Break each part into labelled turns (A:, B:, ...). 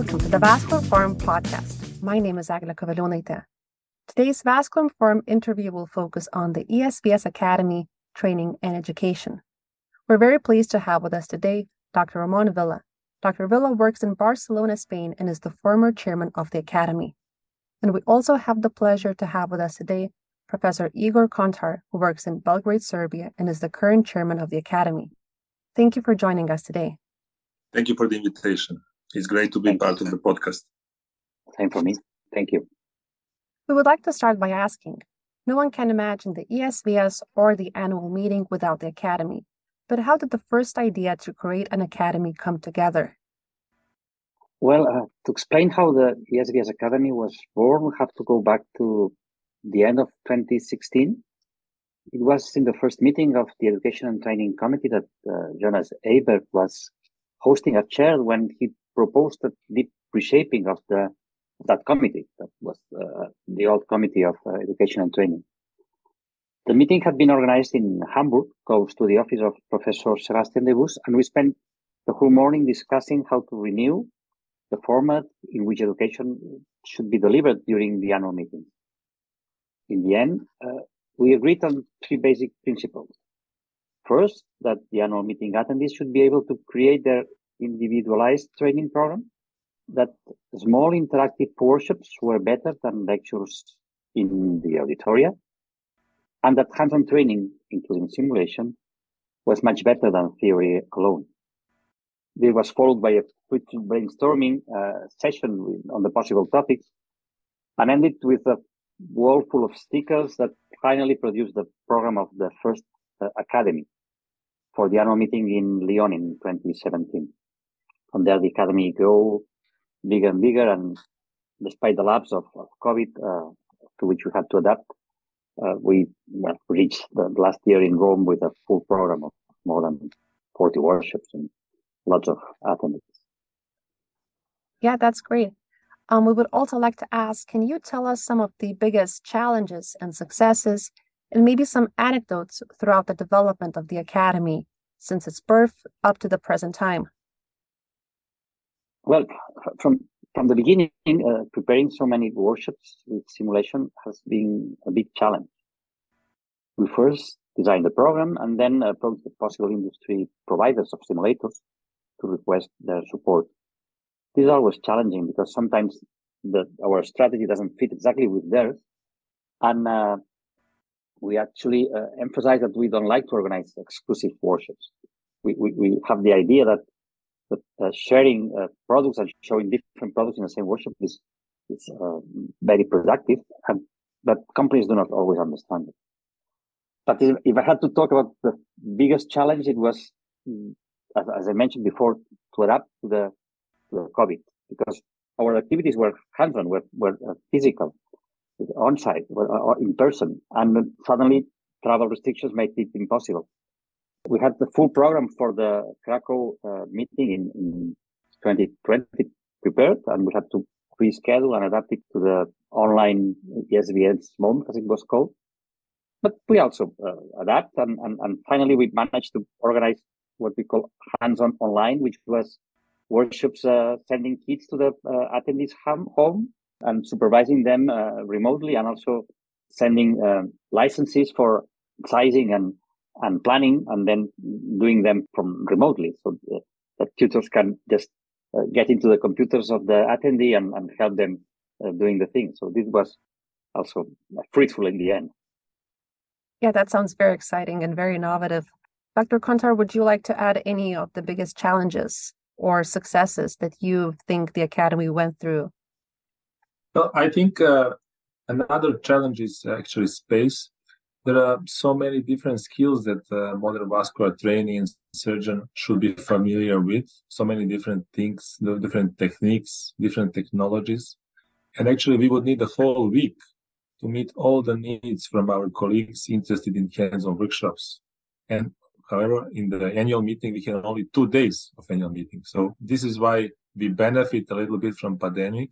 A: welcome to the Vascular Forum podcast. My name is Egle Kavaliunaite. Today's Vascular Forum interview will focus on the ESVS Academy training and education. We're very pleased to have with us today Dr. Ramon Vila. Dr. Vila works in Barcelona, Spain, and is the former chairman of the Academy. And we also have the pleasure to have with us today Professor Igor Koncar, who works in Belgrade, Serbia, and is the current chairman of the Academy. Thank you for joining us today.
B: Thank you for the invitation. It's great to be Thank part you. of the podcast.
C: Same for me. Thank you.
A: We would like to start by asking No one can imagine the ESVS or the annual meeting without the Academy. But how did the first idea to create an Academy come together?
C: Well, uh, to explain how the ESVS Academy was born, we have to go back to the end of 2016. It was in the first meeting of the Education and Training Committee that uh, Jonas Eiberg was hosting a chair when he proposed a deep reshaping of the of that committee. That was uh, the old Committee of uh, Education and Training. The meeting had been organized in Hamburg, close to the office of Professor Sebastian Debus, and we spent the whole morning discussing how to renew the format in which education should be delivered during the annual meeting in the end, uh, we agreed on three basic principles. First, that the annual meeting attendees should be able to create their individualized training program, that small interactive workshops were better than lectures in the auditoria, and that hands-on training, including simulation, was much better than theory alone. This was followed by a quick brainstorming uh, session with, on the possible topics and ended with a wall full of stickers that finally produced the program of the first uh, academy for the annual meeting in Lyon in 2017. From there, the academy grew bigger and bigger, and despite the lapse of, of COVID, uh, to which we had to adapt, uh, we well, reached the last year in Rome with a full program of more than 40 workshops and lots of attendees.
A: Yeah, that's great. Um, we would also like to ask can you tell us some of the biggest challenges and successes, and maybe some anecdotes throughout the development of the Academy since its birth up to the present time?
C: Well, from from the beginning, uh, preparing so many workshops with simulation has been a big challenge. We first designed the program and then approached the possible industry providers of simulators to request their support this is always challenging because sometimes the, our strategy doesn't fit exactly with theirs. And uh, we actually uh, emphasize that we don't like to organize exclusive workshops. We, we, we have the idea that, that uh, sharing uh, products and showing different products in the same workshop is, is uh, very productive, and but companies do not always understand it. But if I had to talk about the biggest challenge, it was, as, as I mentioned before, to adapt to the to the COVID because our activities were hands-on, were, were uh, physical, on-site, were uh, in person, and suddenly travel restrictions made it impossible. We had the full program for the Krakow uh, meeting in, in 2020 prepared, and we had to reschedule and adapt it to the online ESVS month, as it was called. But we also uh, adapt, and, and, and finally we managed to organize what we call hands-on online, which was workshops uh, sending kids to the uh, attendees home and supervising them uh, remotely and also sending um, licenses for sizing and and planning and then doing them from remotely so that tutors can just uh, get into the computers of the attendee and, and help them uh, doing the thing so this was also fruitful in the end
A: yeah that sounds very exciting and very innovative dr Koncar would you like to add any of the biggest challenges or successes that you think the academy went through?
B: Well, I think uh, another challenge is actually space. There are so many different skills that uh, modern vascular training surgeon should be familiar with. So many different things, different techniques, different technologies. And actually, we would need a whole week to meet all the needs from our colleagues interested in hands-on workshops. And However, in the annual meeting, we can only two days of annual meeting. So this is why we benefit a little bit from pandemic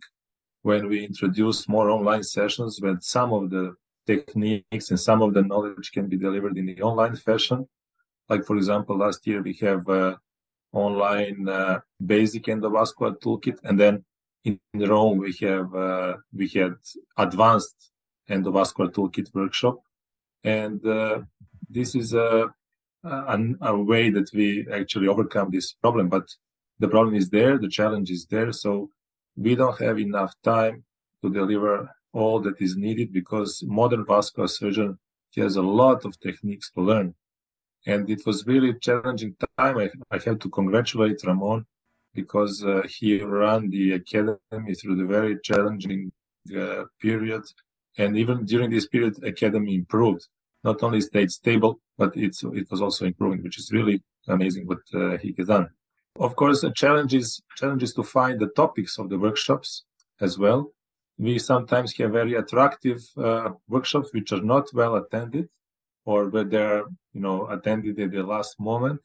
B: when we introduce more online sessions when some of the techniques and some of the knowledge can be delivered in the online fashion. Like, for example, last year we have uh, online uh, basic endovascular toolkit and then in Rome, we have uh, we had advanced endovascular toolkit workshop, and uh, this is a, a, a way that we actually overcome this problem. But the problem is there, the challenge is there, so we don't have enough time to deliver all that is needed because modern vascular surgeon has a lot of techniques to learn. And it was really challenging time. I, I have to congratulate Ramon because uh, he ran the academy through the very challenging uh, period. And even during this period, academy improved. Not only stayed stable, but it's, it was also improving, which is really amazing what uh, he has done. Of course, the challenge is, challenge is to find the topics of the workshops as well. We sometimes have very attractive uh, workshops which are not well attended or where they're, you know, attended at the last moment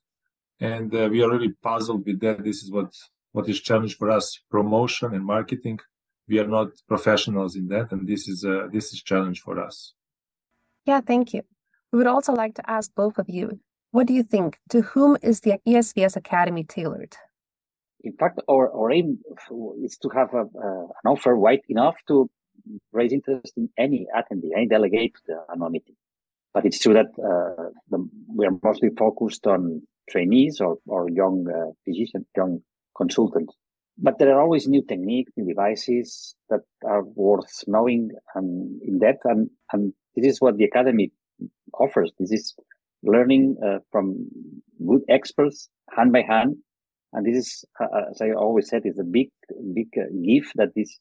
B: and uh, we are really puzzled with that. This is what what is challenge for us: promotion and marketing. We are not professionals in that, and this is a this is challenge for us.
A: Yeah, thank you. We would also like to ask both of you, what do you think? To whom is the ESVS Academy tailored?
C: In fact, our, aim is to have a, uh, an offer wide enough to raise interest in any attendee, any delegate to the annual meeting. But it's true that uh, the, we are mostly focused on trainees or, or young uh, physicians, young consultants. But there are always new techniques, new devices that are worth knowing and in depth. And, and this is what the academy offers. This is learning uh, from good experts hand by hand. And this is, uh, as I always said, is a big, big uh, gift that this,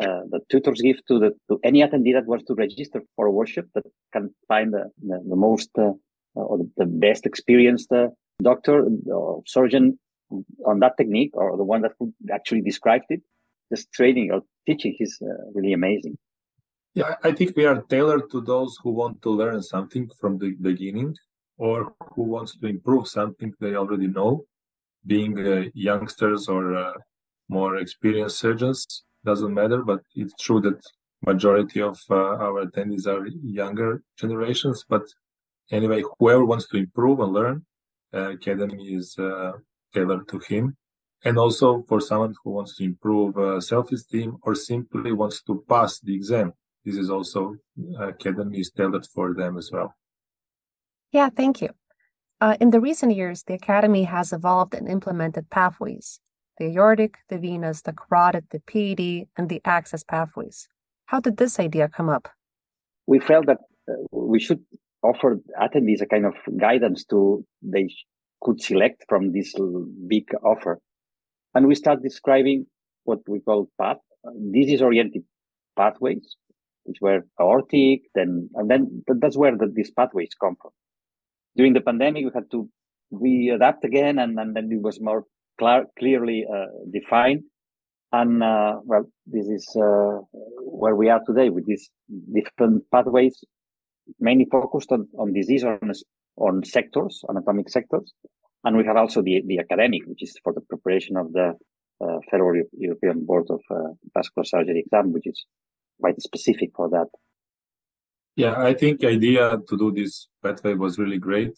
C: uh, the tutors give to the, to any attendee that wants to register for a workshop that can find the, the, the most, uh, or the best experienced uh, doctor or surgeon on that technique or the one that actually described it, just training or teaching is uh, really amazing.
B: Yeah, I think we are tailored to those who want to learn something from the beginning or who wants to improve something they already know. Being uh, youngsters or uh, more experienced surgeons doesn't matter, but it's true that majority of uh, our attendees are younger generations. But anyway, whoever wants to improve and learn uh, academy is uh, tailored to him. And also for someone who wants to improve uh, self-esteem or simply wants to pass the exam. This is also academy is tailored for them as well.
A: Yeah, thank you. Uh, in the recent years, the Academy has evolved and implemented pathways the aortic, the venous, the carotid, the PAD, and the access pathways. How did this idea come up?
C: We felt that uh, we should offer attendees a kind of guidance to they could select from this big offer. And we start describing what we call path, disease oriented pathways, which were aortic, then, and then that's where the, these pathways come from. During the pandemic, we had to readapt again, and, and then it was more clar- clearly uh, defined. And, uh, well, this is, uh, where we are today with these different pathways mainly focused on, on disease on, on sectors, anatomic sectors. And we have also the, the academic, which is for the preparation of the uh, Federal European Board of uh, Vascular Surgery exam, which is quite specific for that.
B: Yeah, I think idea to do this pathway was really great.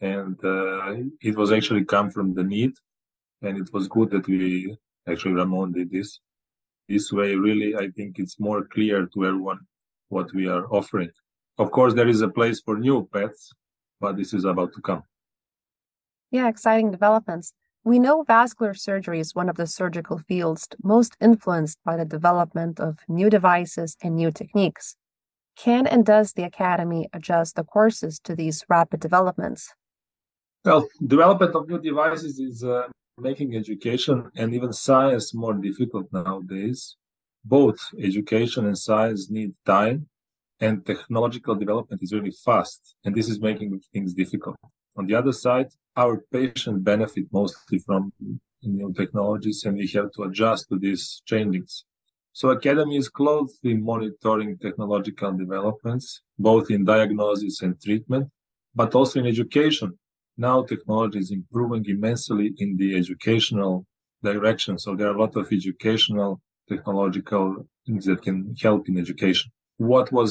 B: And uh, it was actually come from the need. And it was good that we actually Ramon did this. This way, really, I think it's more clear to everyone what we are offering. Of course, there is a place for new pets, but this is about to come.
A: Yeah, exciting developments. We know vascular surgery is one of the surgical fields most influenced by the development of new devices and new techniques. Can and does the Academy adjust the courses to these rapid developments?
B: Well, development of new devices is uh, making education and even science more difficult nowadays. Both education and science need time and technological development is really fast and this is making things difficult on the other side our patients benefit mostly from new technologies and we have to adjust to these changes so academy is closely monitoring technological developments both in diagnosis and treatment but also in education now technology is improving immensely in the educational direction so there are a lot of educational technological things that can help in education what was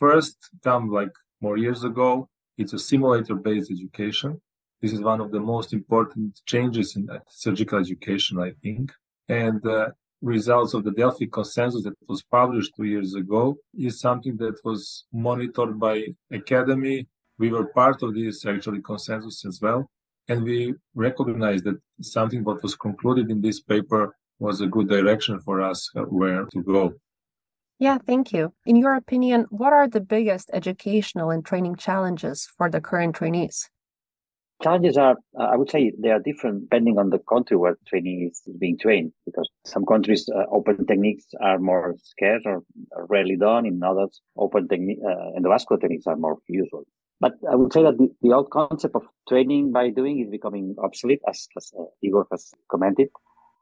B: first come like more years ago, it's a simulator based education. This is one of the most important changes in surgical education, I think. And uh, results of the Delphi consensus that was published two years ago is something that was monitored by academy. We were part of this actually consensus as well. And we recognized that something what was concluded in this paper was a good direction for us uh, where to go.
A: Yeah, thank you. In your opinion, what are the biggest educational and training challenges for the current trainees?
C: Challenges are, uh, I would say, they are different depending on the country where training is, being trained. Because some countries, uh, open techniques are more scarce or rarely done. In others, open technique, uh, endovascular techniques are more usual. But I would say that the, the old concept of training by doing is becoming obsolete, as, as uh, Igor has commented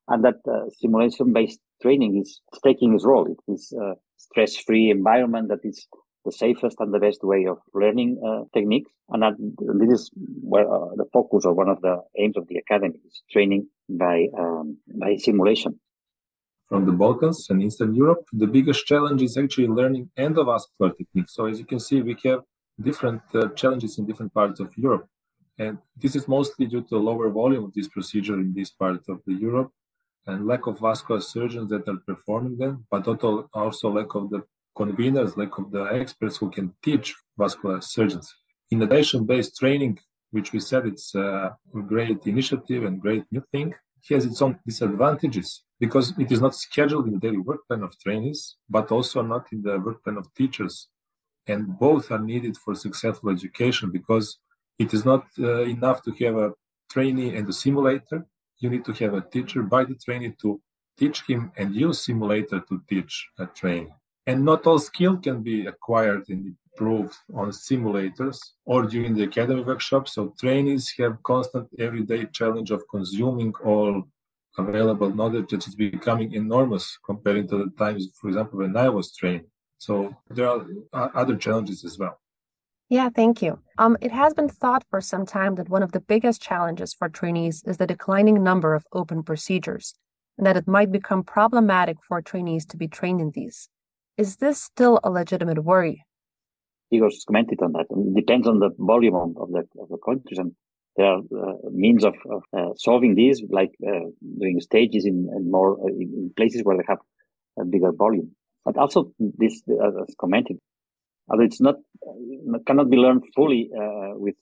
C: and that uh, simulation based training is taking its role. It is a stress free environment that is the safest and the best way of learning uh, techniques. And that, this is where uh, the focus or one of the aims of the academy is training by, um, by simulation.
B: From the Balkans and Eastern Europe, the biggest challenge is actually learning endovascular techniques. So as you can see, we have different uh, challenges in different parts of Europe. And this is mostly due to lower volume of this procedure in this part of the Europe and lack of vascular surgeons that are performing them, but also lack of the conveners, of the experts who can teach vascular surgeons. Innovation-based training, which we said it's a great initiative and great new thing, has its own disadvantages because it is not scheduled in the daily work plan of trainees, but also not in the work plan of teachers. And both are needed for successful education because it is not uh, enough to have a trainee and a simulator you need to have a teacher by the trainee to teach him and use simulator to teach a trainee. And not all skill can be acquired and improved on simulators or during the academy workshops. So trainees have constant everyday challenge of consuming all available knowledge that is becoming enormous comparing to the times, for example, when I was trained. So there are other challenges as well.
A: Yeah, thank you. Um, it has been thought for some time that one of the biggest challenges for trainees is the declining number of open procedures, and that it might become problematic for trainees to be trained in these. Is this still a legitimate worry?
C: Igor's commented on that. It depends on the volume of, the of the countries, and there are uh, means of, of uh, solving these, like uh, doing stages in, in more uh, in places where they have a bigger volume. But also, this, as commented, although it's not cannot be learned fully uh, with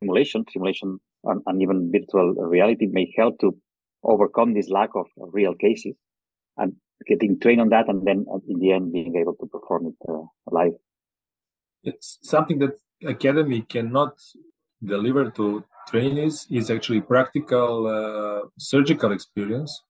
C: simulation. Simulation and, and, even virtual reality may help to overcome this lack of, real cases and getting trained on that, and then uh, in the end being able to perform it uh, live.
B: It's something that academy cannot deliver to trainees is actually practical uh, surgical experience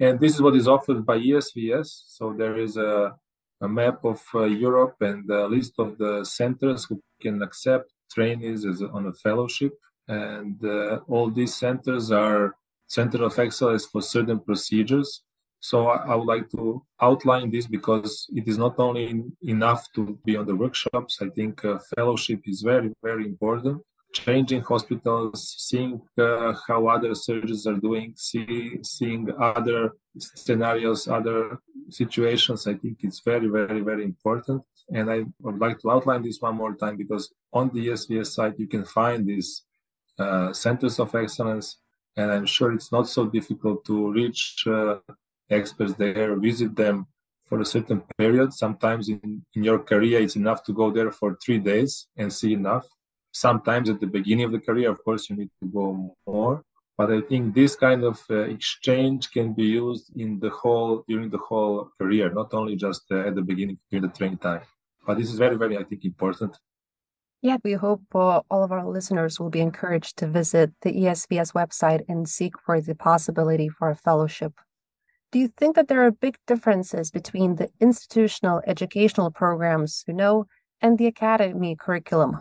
B: and this is what is offered by ESVS. So there is a a map of uh, Europe and a list of the centers who can accept trainees as on a fellowship. And uh, all these centers are center of excellence for certain procedures. So I, would like to outline this because it is not only enough to be on the workshops. I think uh, fellowship is very, very important changing hospitals, seeing uh, how other surgeons are doing, see, seeing other scenarios, other situations. I think it's very, very, very important. And I would like to outline this one more time because on the ESVS site, you can find these uh, centers of excellence. And I'm sure it's not so difficult to reach uh, experts there, visit them for a certain period. Sometimes in, in your career, it's enough to go there for three days and see enough. Sometimes at the beginning of the career of course you need to go more. But i think this kind of uh, exchange can be used in the whole during the whole career not only just uh, at the beginning during the training time. But this is very very i think important.
A: Yeah we hope uh, all of our listeners will be encouraged to visit the esvs website and seek for the possibility for a fellowship do you think that there are big differences between the institutional educational programs you know and the academy curriculum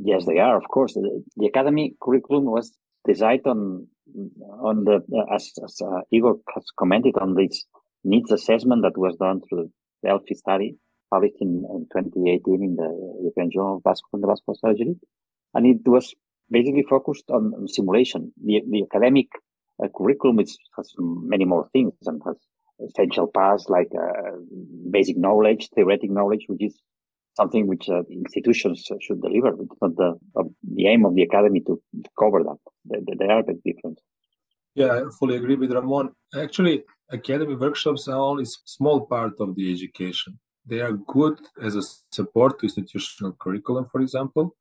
C: Yes, they are. Of course, the, the academy curriculum was designed on on the as, as uh, Igor has commented on this needs assessment that was done through the Delphi study published in, in 2018 in the European Journal of Vascular Vascular Surgery, and it was basically focused on, on simulation. The, the academic uh, curriculum is, has many more things and has essential parts like uh, basic knowledge, theoretic knowledge, which is something which uh, institutions should deliver. It's not the, the aim of the academy to, cover that. They, they are a bit different.
B: Yeah, I fully agree with Ramon. Actually, academy workshops are only a small part of the education. They are good as a support to institutional curriculum, for example.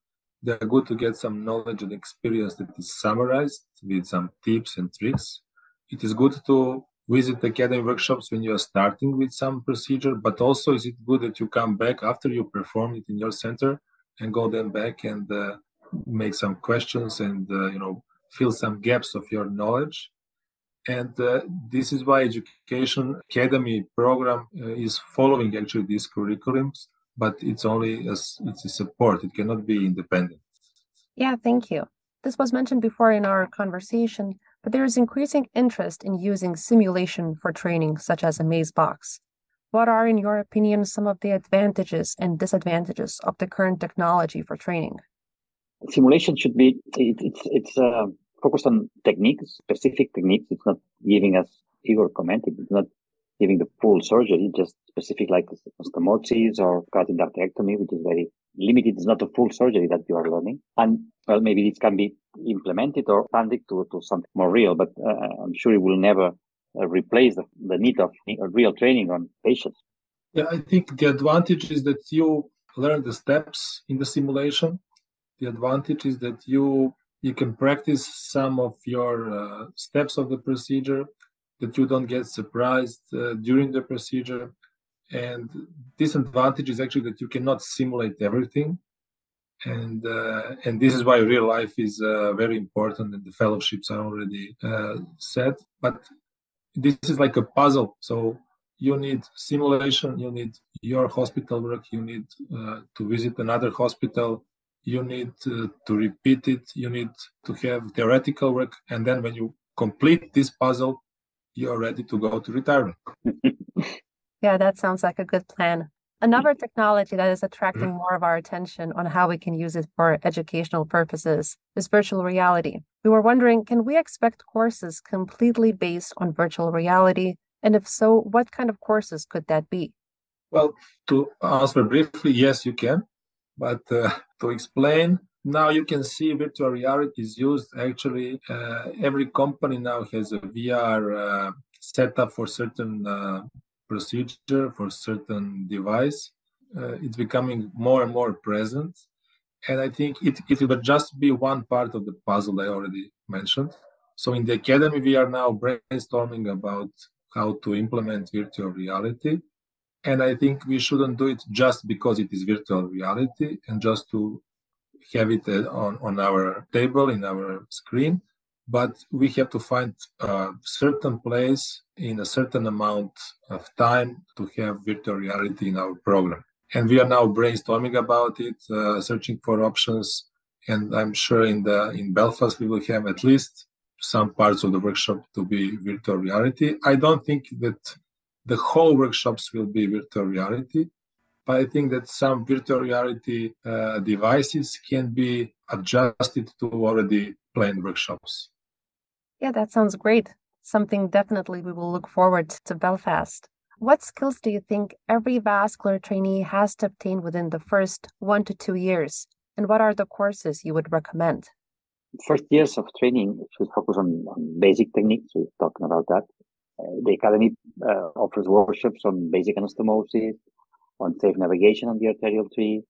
B: They are good to get some knowledge and experience that is summarized with some tips and tricks. It is good to visit the academy workshops when you are starting with some procedure, but also is it good that you come back after you perform it in your center and go then back and uh, make some questions and uh, you know fill some gaps of your knowledge and uh, this is why education academy program uh, is following actually these curriculums but it's only as it's a support it cannot be independent
A: yeah thank you this was mentioned before in our conversation but there is increasing interest in using simulation for training such as a maze box. what are in your opinion some of the advantages and disadvantages of the current technology for training
C: simulation should be it, it's it's uh, focused on techniques, specific techniques. It's not giving us Igor commented. It's not giving the full surgery, just specific like anastomosis or carotid endarterectomy, which is very limited. It's not a full surgery that you are learning. And well, maybe this can be implemented or expanded to, to something more real, but uh, I'm sure it will never uh, replace the, the need of real training on patients.
B: Yeah, I think the advantage is that you learn the steps in the simulation the advantage is that you you can practice some of your uh, steps of the procedure that you don't get surprised uh, during the procedure. And disadvantage is actually that you cannot simulate everything. And uh, and this is why real life is uh, very important and the fellowships are already uh, set. But this is like a puzzle. So you need simulation you need your hospital work you need uh, to visit another hospital you need to, to repeat it you need to have theoretical work. And then when you complete this puzzle you're ready to go to retirement.
A: Yeah that sounds like a good plan. Another technology that is attracting more of our attention on how we can use it for educational purposes is virtual reality. We were wondering can we expect courses completely based on virtual reality? And if so what kind of courses could that be?
B: Well to answer briefly yes you can. But uh, to explain, now you can see virtual reality is used. Actually, uh, every company now has a VR uh, setup for certain uh, procedure, for certain device. Uh, it's becoming more and more present. And I think it, it will just be one part of the puzzle I already mentioned. So in the academy, we are now brainstorming about how to implement virtual reality and I think we shouldn't do it just because it is virtual reality and just to have it uh, on, on our table, in our screen. But we have to find a certain place in a certain amount of time to have virtual reality in our program. And we are now brainstorming about it, uh, searching for options. And I'm sure in the in Belfast we will have at least some parts of the workshop to be virtual reality. I don't think that the whole workshops will be virtual reality. But I think that some virtual reality uh, devices can be adjusted to already planned workshops.
A: Yeah, that sounds great. Something definitely we will look forward to Belfast. What skills do you think every vascular trainee has to obtain within the first one to two years? And what are the courses you would recommend?
C: First years of training should focus on, on basic techniques. We're talking about that. Uh, the academy uh, offers workshops on basic anastomosis, on safe navigation on the arterial tree,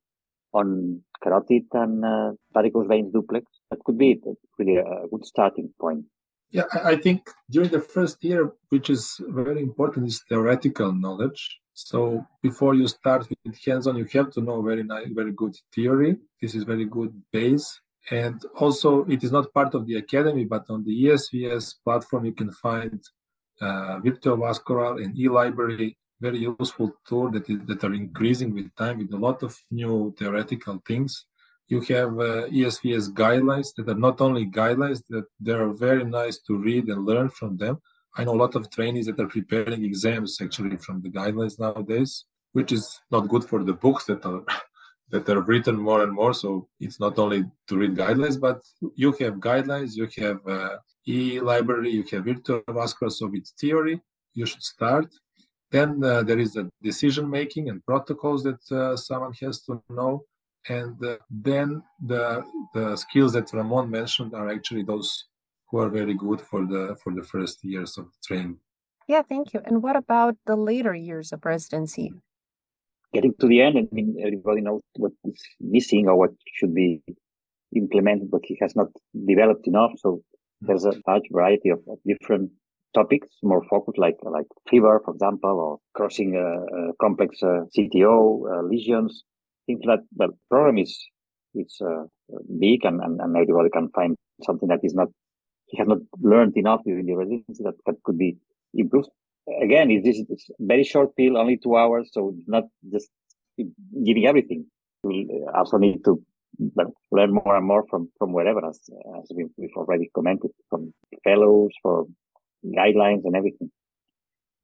C: on carotid and uh, varicose veins duplex. That could be really a good starting point.
B: Yeah, I think during the first year, which is very important, is theoretical knowledge. So before you start with hands-on, you have to know very nice, very good theory. This is very good base. And also, it is not part of the academy, but on the ESVS platform, you can find uh, virtual vascular and e-library very useful tool that, is, that are increasing with time with a lot of new theoretical things. You have uh, ESVS guidelines that are not only guidelines that they are very nice to read and learn from them. I know a lot of trainees that are preparing exams actually from the guidelines nowadays which is not good for the books that are that are written more and more. So it's not only to read guidelines but you have guidelines you have uh, e-library, you have virtual vascular, so with theory, you should start. Then uh, there is the decision making and protocols that uh, someone has to know. And uh, then the the skills that Ramon mentioned are actually those who are very good for the for the first years of training.
A: Yeah, thank you. And what about the later years of residency?
C: Getting to the end, I mean, everybody knows what is missing or what should be implemented, but he has not developed enough. So there's a large variety of, of different topics, more focused, like like FEVAR, for example, or crossing a, a complex uh, CTO uh, lesions. Things that the program is it's uh, big, and, and, and everybody can find something that is not he has not learned enough during the residency that, that could be improved. Again, it's this it's very short pill, only two hours, so not just giving everything. We also need to learn more and more from from wherever, as as we, we've already commented, from fellows, for guidelines, and everything.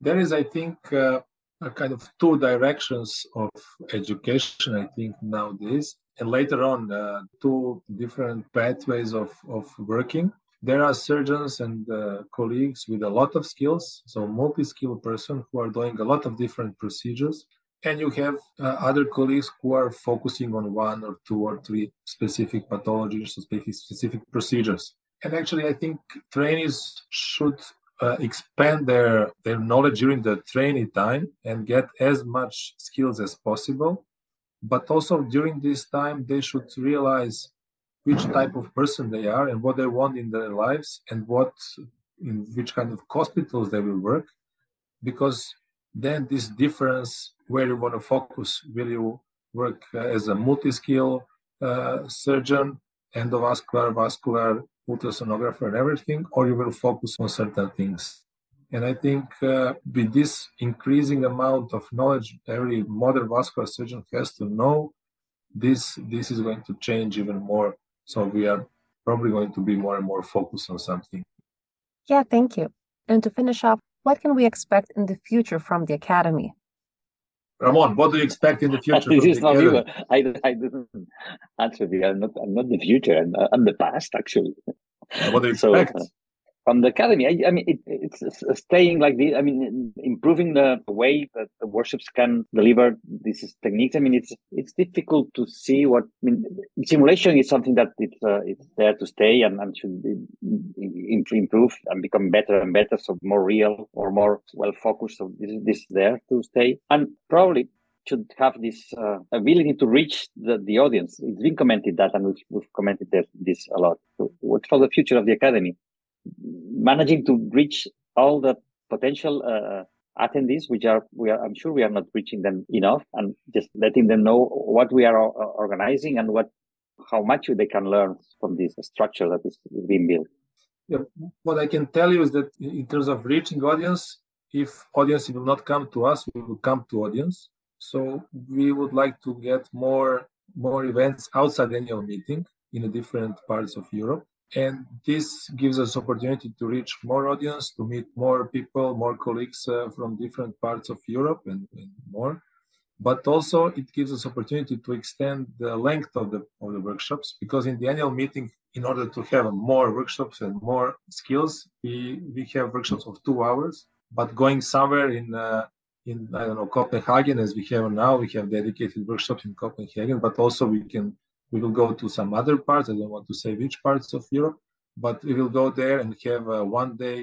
B: There is, I think, uh, a kind of two directions of education. I think nowadays, and later on, uh, two different pathways of of working there are surgeons and uh, colleagues with a lot of skills, so multi-skilled person who are doing a lot of different procedures. And you have uh, other colleagues who are focusing on one or two or three specific pathologies or specific, specific procedures. And actually, I think trainees should uh, expand their, their knowledge during the training time and get as much skills as possible. But also during this time, they should realize which type of person they are and what they want in their lives and what in which kind of hospitals they will work because then this difference where you want to focus will you work as a multi-skill uh, surgeon endovascular vascular ultrasonographer and everything or you will focus on certain things and i think uh, with this increasing amount of knowledge every modern vascular surgeon has to know this this is going to change even more so we are probably going to be more and more focused on something.
A: Yeah, thank you. And to finish off, what can we expect in the future from the Academy?
B: Ramon, what do you expect in the future?
C: this is not you. I, I didn't answer the. I'm not. I'm not the future. I'm, I'm the past, actually.
B: What do you expect? So, uh,
C: from the academy. I, I mean, it, it's staying like this. I mean, improving the way that the workshops can deliver these techniques. I mean, it's it's difficult to see what. I mean, simulation is something that it's uh, it's there to stay and, and should be, improve and become better and better. So more real or more well focused. So this this is there to stay and probably should have this uh, ability to reach the, the audience. It's been commented that, and we've, we've commented this a lot. So for the future of the academy? Managing to reach all the potential uh, attendees, which are we are, I'm sure we are not reaching them enough, and just letting them know what we are organizing and what how much they can learn from this structure that is being built.
B: Yeah, what I can tell you is that in terms of reaching audience, if audience will not come to us, we will come to audience. So we would like to get more more events outside annual meeting in the different parts of Europe and this gives us opportunity to reach more audience to meet more people more colleagues uh, from different parts of europe and, and, more. But also it gives us opportunity to extend the length of the of the workshops because in the annual meeting in order to have more workshops and more skills we we have workshops of two hours. But going somewhere in uh, in I don't know Copenhagen as we have now, we have dedicated workshops in Copenhagen, but also we can we will go to some other parts. I don't want to say which parts of Europe, but we will go there and have uh, one day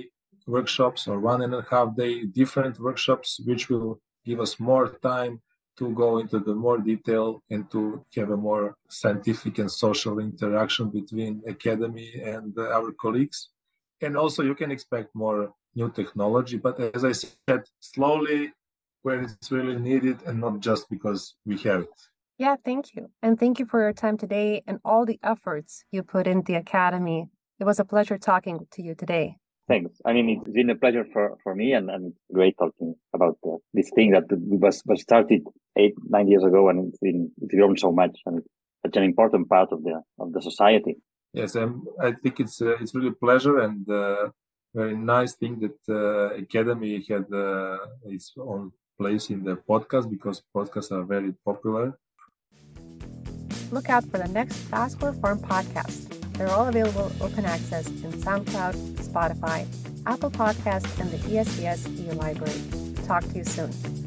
B: workshops or one and a half day different workshops, which will give us more time to go into the more detail and to have a more scientific and social interaction between academy and uh, our colleagues. And also you can expect more new technology, but as I said, slowly where it's really needed and not just because we have it.
A: Yeah, thank you. And thank you for your time today and all the efforts you put in the Academy. It was a pleasure talking to you today.
C: Thanks. I mean, it's been a pleasure for, for me and, and great talking about uh, this thing that was, was started eight, nine years ago and it's been it's grown so much and such an important part of the of the society.
B: Yes, um, I think it's uh, it's really a pleasure and uh, very nice thing that uh, Academy had uh, its own place in the podcast because podcasts are very popular
A: look out for the next Vascular Forum podcast. They're all available open access in SoundCloud, Spotify, Apple Podcasts, and the ESVS e library. Talk to you soon.